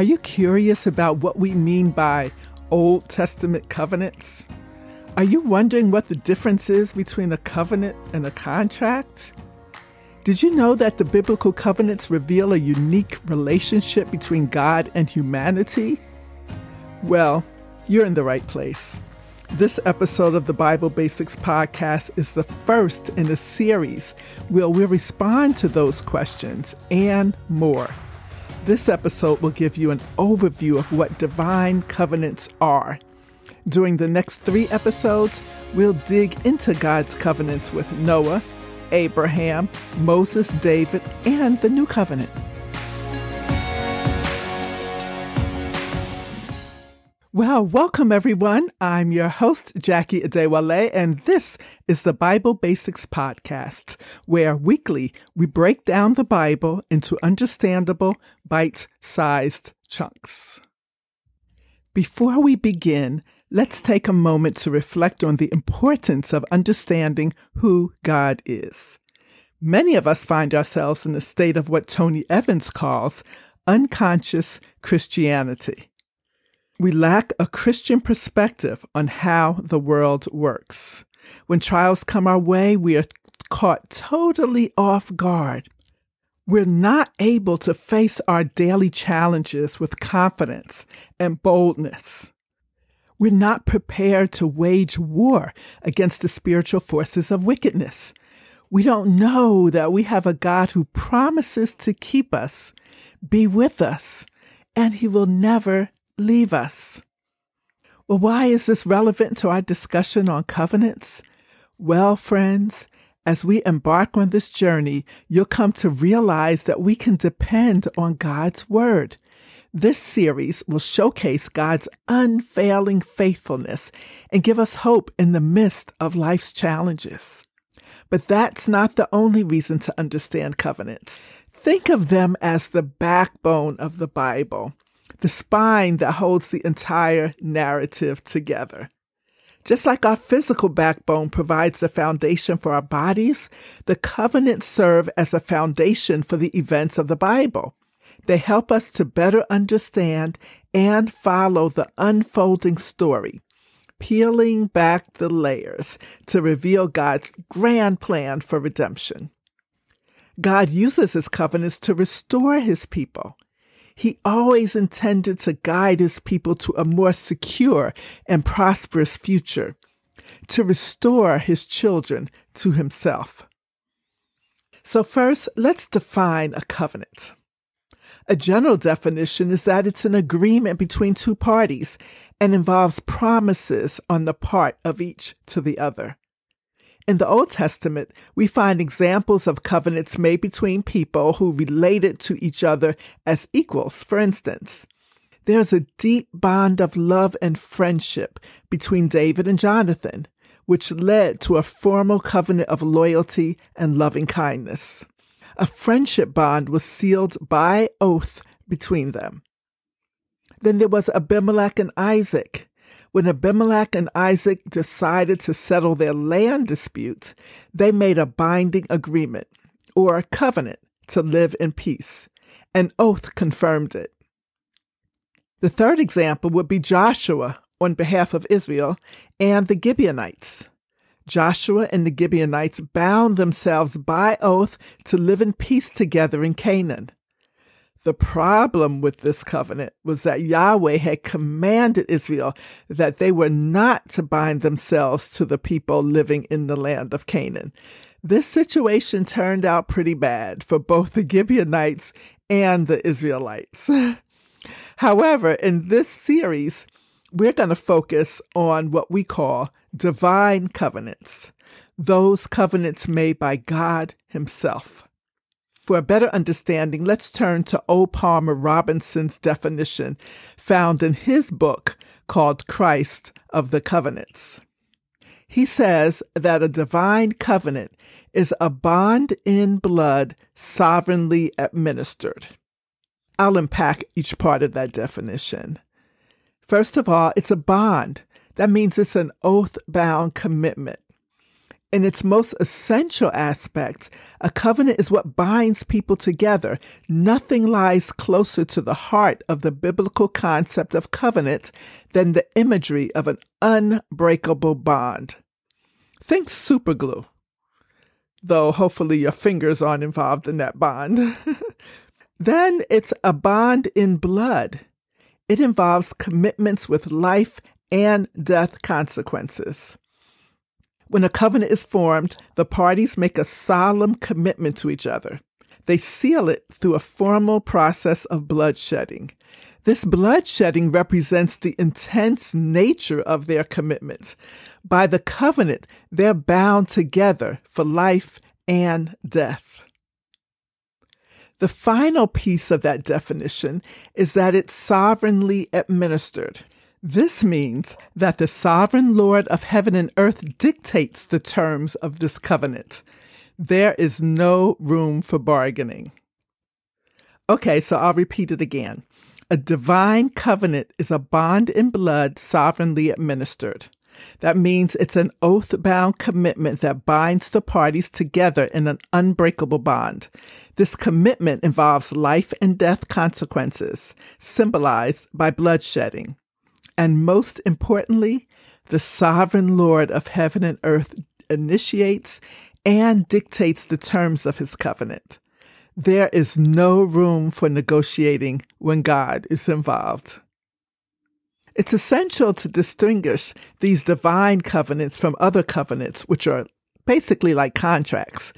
Are you curious about what we mean by Old Testament covenants? Are you wondering what the difference is between a covenant and a contract? Did you know that the biblical covenants reveal a unique relationship between God and humanity? Well, you're in the right place. This episode of the Bible Basics podcast is the first in a series where we'll respond to those questions and more. This episode will give you an overview of what divine covenants are. During the next three episodes, we'll dig into God's covenants with Noah, Abraham, Moses, David, and the New Covenant. Well, welcome everyone. I'm your host, Jackie Adewale, and this is the Bible Basics Podcast, where weekly we break down the Bible into understandable, bite sized chunks. Before we begin, let's take a moment to reflect on the importance of understanding who God is. Many of us find ourselves in a state of what Tony Evans calls unconscious Christianity we lack a Christian perspective on how the world works. When trials come our way, we are caught totally off guard. We're not able to face our daily challenges with confidence and boldness. We're not prepared to wage war against the spiritual forces of wickedness. We don't know that we have a God who promises to keep us, be with us, and he will never leave us. Well, why is this relevant to our discussion on covenants? Well, friends, as we embark on this journey, you'll come to realize that we can depend on God's Word. This series will showcase God's unfailing faithfulness and give us hope in the midst of life's challenges. But that's not the only reason to understand covenants. Think of them as the backbone of the Bible the spine that holds the entire narrative together. Just like our physical backbone provides the foundation for our bodies, the covenants serve as a foundation for the events of the Bible. They help us to better understand and follow the unfolding story, peeling back the layers to reveal God's grand plan for redemption. God uses his covenants to restore his people. He always intended to guide his people to a more secure and prosperous future, to restore his children to himself. So, first, let's define a covenant. A general definition is that it's an agreement between two parties and involves promises on the part of each to the other. In the Old Testament, we find examples of covenants made between people who related to each other as equals. For instance, there's a deep bond of love and friendship between David and Jonathan, which led to a formal covenant of loyalty and loving kindness. A friendship bond was sealed by oath between them. Then there was Abimelech and Isaac, when Abimelech and Isaac decided to settle their land disputes, they made a binding agreement or a covenant to live in peace. An oath confirmed it. The third example would be Joshua on behalf of Israel and the Gibeonites. Joshua and the Gibeonites bound themselves by oath to live in peace together in Canaan. The problem with this covenant was that Yahweh had commanded Israel that they were not to bind themselves to the people living in the land of Canaan. This situation turned out pretty bad for both the Gibeonites and the Israelites. However, in this series, we're going to focus on what we call divine covenants, those covenants made by God Himself. For a better understanding, let's turn to O. Palmer Robertson's definition found in his book called Christ of the Covenants. He says that a divine covenant is a bond in blood sovereignly administered. I'll unpack each part of that definition. First of all, it's a bond. That means it's an oath bound commitment. In its most essential aspect, a covenant is what binds people together. Nothing lies closer to the heart of the biblical concept of covenant than the imagery of an unbreakable bond. Think superglue, though hopefully your fingers aren't involved in that bond. then it's a bond in blood. It involves commitments with life and death consequences. When a covenant is formed, the parties make a solemn commitment to each other. They seal it through a formal process of bloodshedding. This bloodshedding represents the intense nature of their commitment. By the covenant, they're bound together for life and death. The final piece of that definition is that it's sovereignly administered. This means that the sovereign Lord of heaven and earth dictates the terms of this covenant. There is no room for bargaining. Okay, so I'll repeat it again. A divine covenant is a bond in blood sovereignly administered. That means it's an oath bound commitment that binds the parties together in an unbreakable bond. This commitment involves life and death consequences, symbolized by bloodshedding. And most importantly, the sovereign Lord of heaven and earth initiates and dictates the terms of his covenant. There is no room for negotiating when God is involved. It's essential to distinguish these divine covenants from other covenants, which are basically like contracts,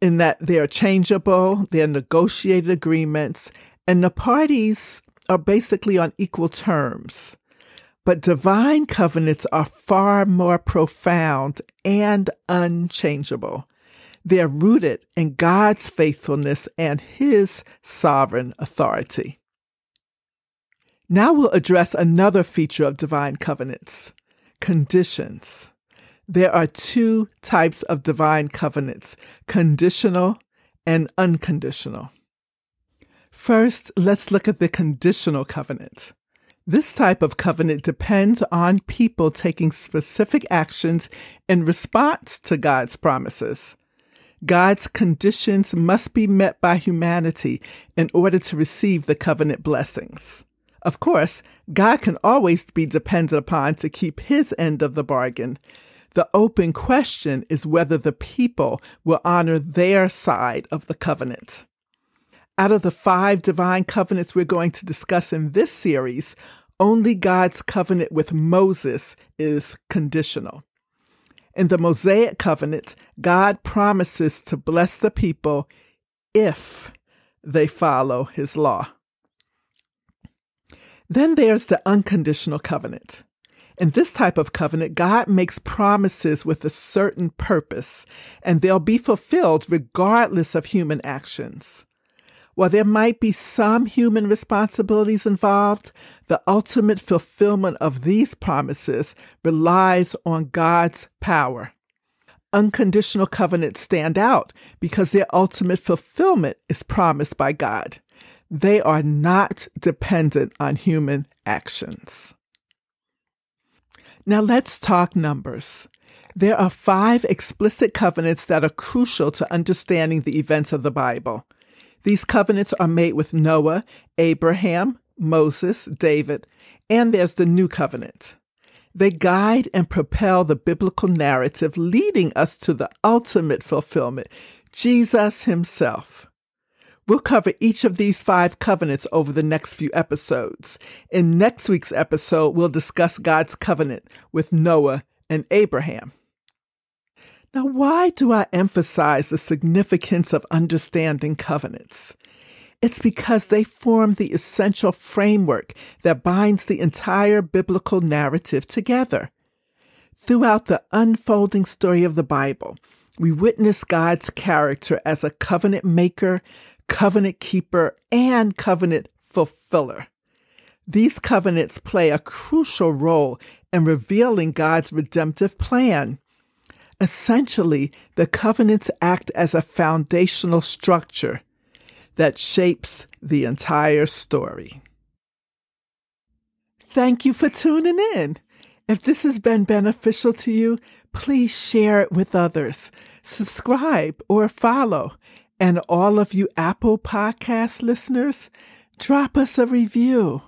in that they are changeable, they're negotiated agreements, and the parties are basically on equal terms. But divine covenants are far more profound and unchangeable. They're rooted in God's faithfulness and His sovereign authority. Now we'll address another feature of divine covenants conditions. There are two types of divine covenants conditional and unconditional. First, let's look at the conditional covenant. This type of covenant depends on people taking specific actions in response to God's promises. God's conditions must be met by humanity in order to receive the covenant blessings. Of course, God can always be depended upon to keep his end of the bargain. The open question is whether the people will honor their side of the covenant. Out of the five divine covenants we're going to discuss in this series, only God's covenant with Moses is conditional. In the Mosaic covenant, God promises to bless the people if they follow his law. Then there's the unconditional covenant. In this type of covenant, God makes promises with a certain purpose, and they'll be fulfilled regardless of human actions. While there might be some human responsibilities involved, the ultimate fulfillment of these promises relies on God's power. Unconditional covenants stand out because their ultimate fulfillment is promised by God. They are not dependent on human actions. Now let's talk numbers. There are five explicit covenants that are crucial to understanding the events of the Bible. These covenants are made with Noah, Abraham, Moses, David, and there's the New Covenant. They guide and propel the biblical narrative, leading us to the ultimate fulfillment Jesus Himself. We'll cover each of these five covenants over the next few episodes. In next week's episode, we'll discuss God's covenant with Noah and Abraham. Now, why do I emphasize the significance of understanding covenants? It's because they form the essential framework that binds the entire biblical narrative together. Throughout the unfolding story of the Bible, we witness God's character as a covenant maker, covenant keeper, and covenant fulfiller. These covenants play a crucial role in revealing God's redemptive plan Essentially, the covenants act as a foundational structure that shapes the entire story. Thank you for tuning in. If this has been beneficial to you, please share it with others. Subscribe or follow. And all of you Apple Podcast listeners, drop us a review.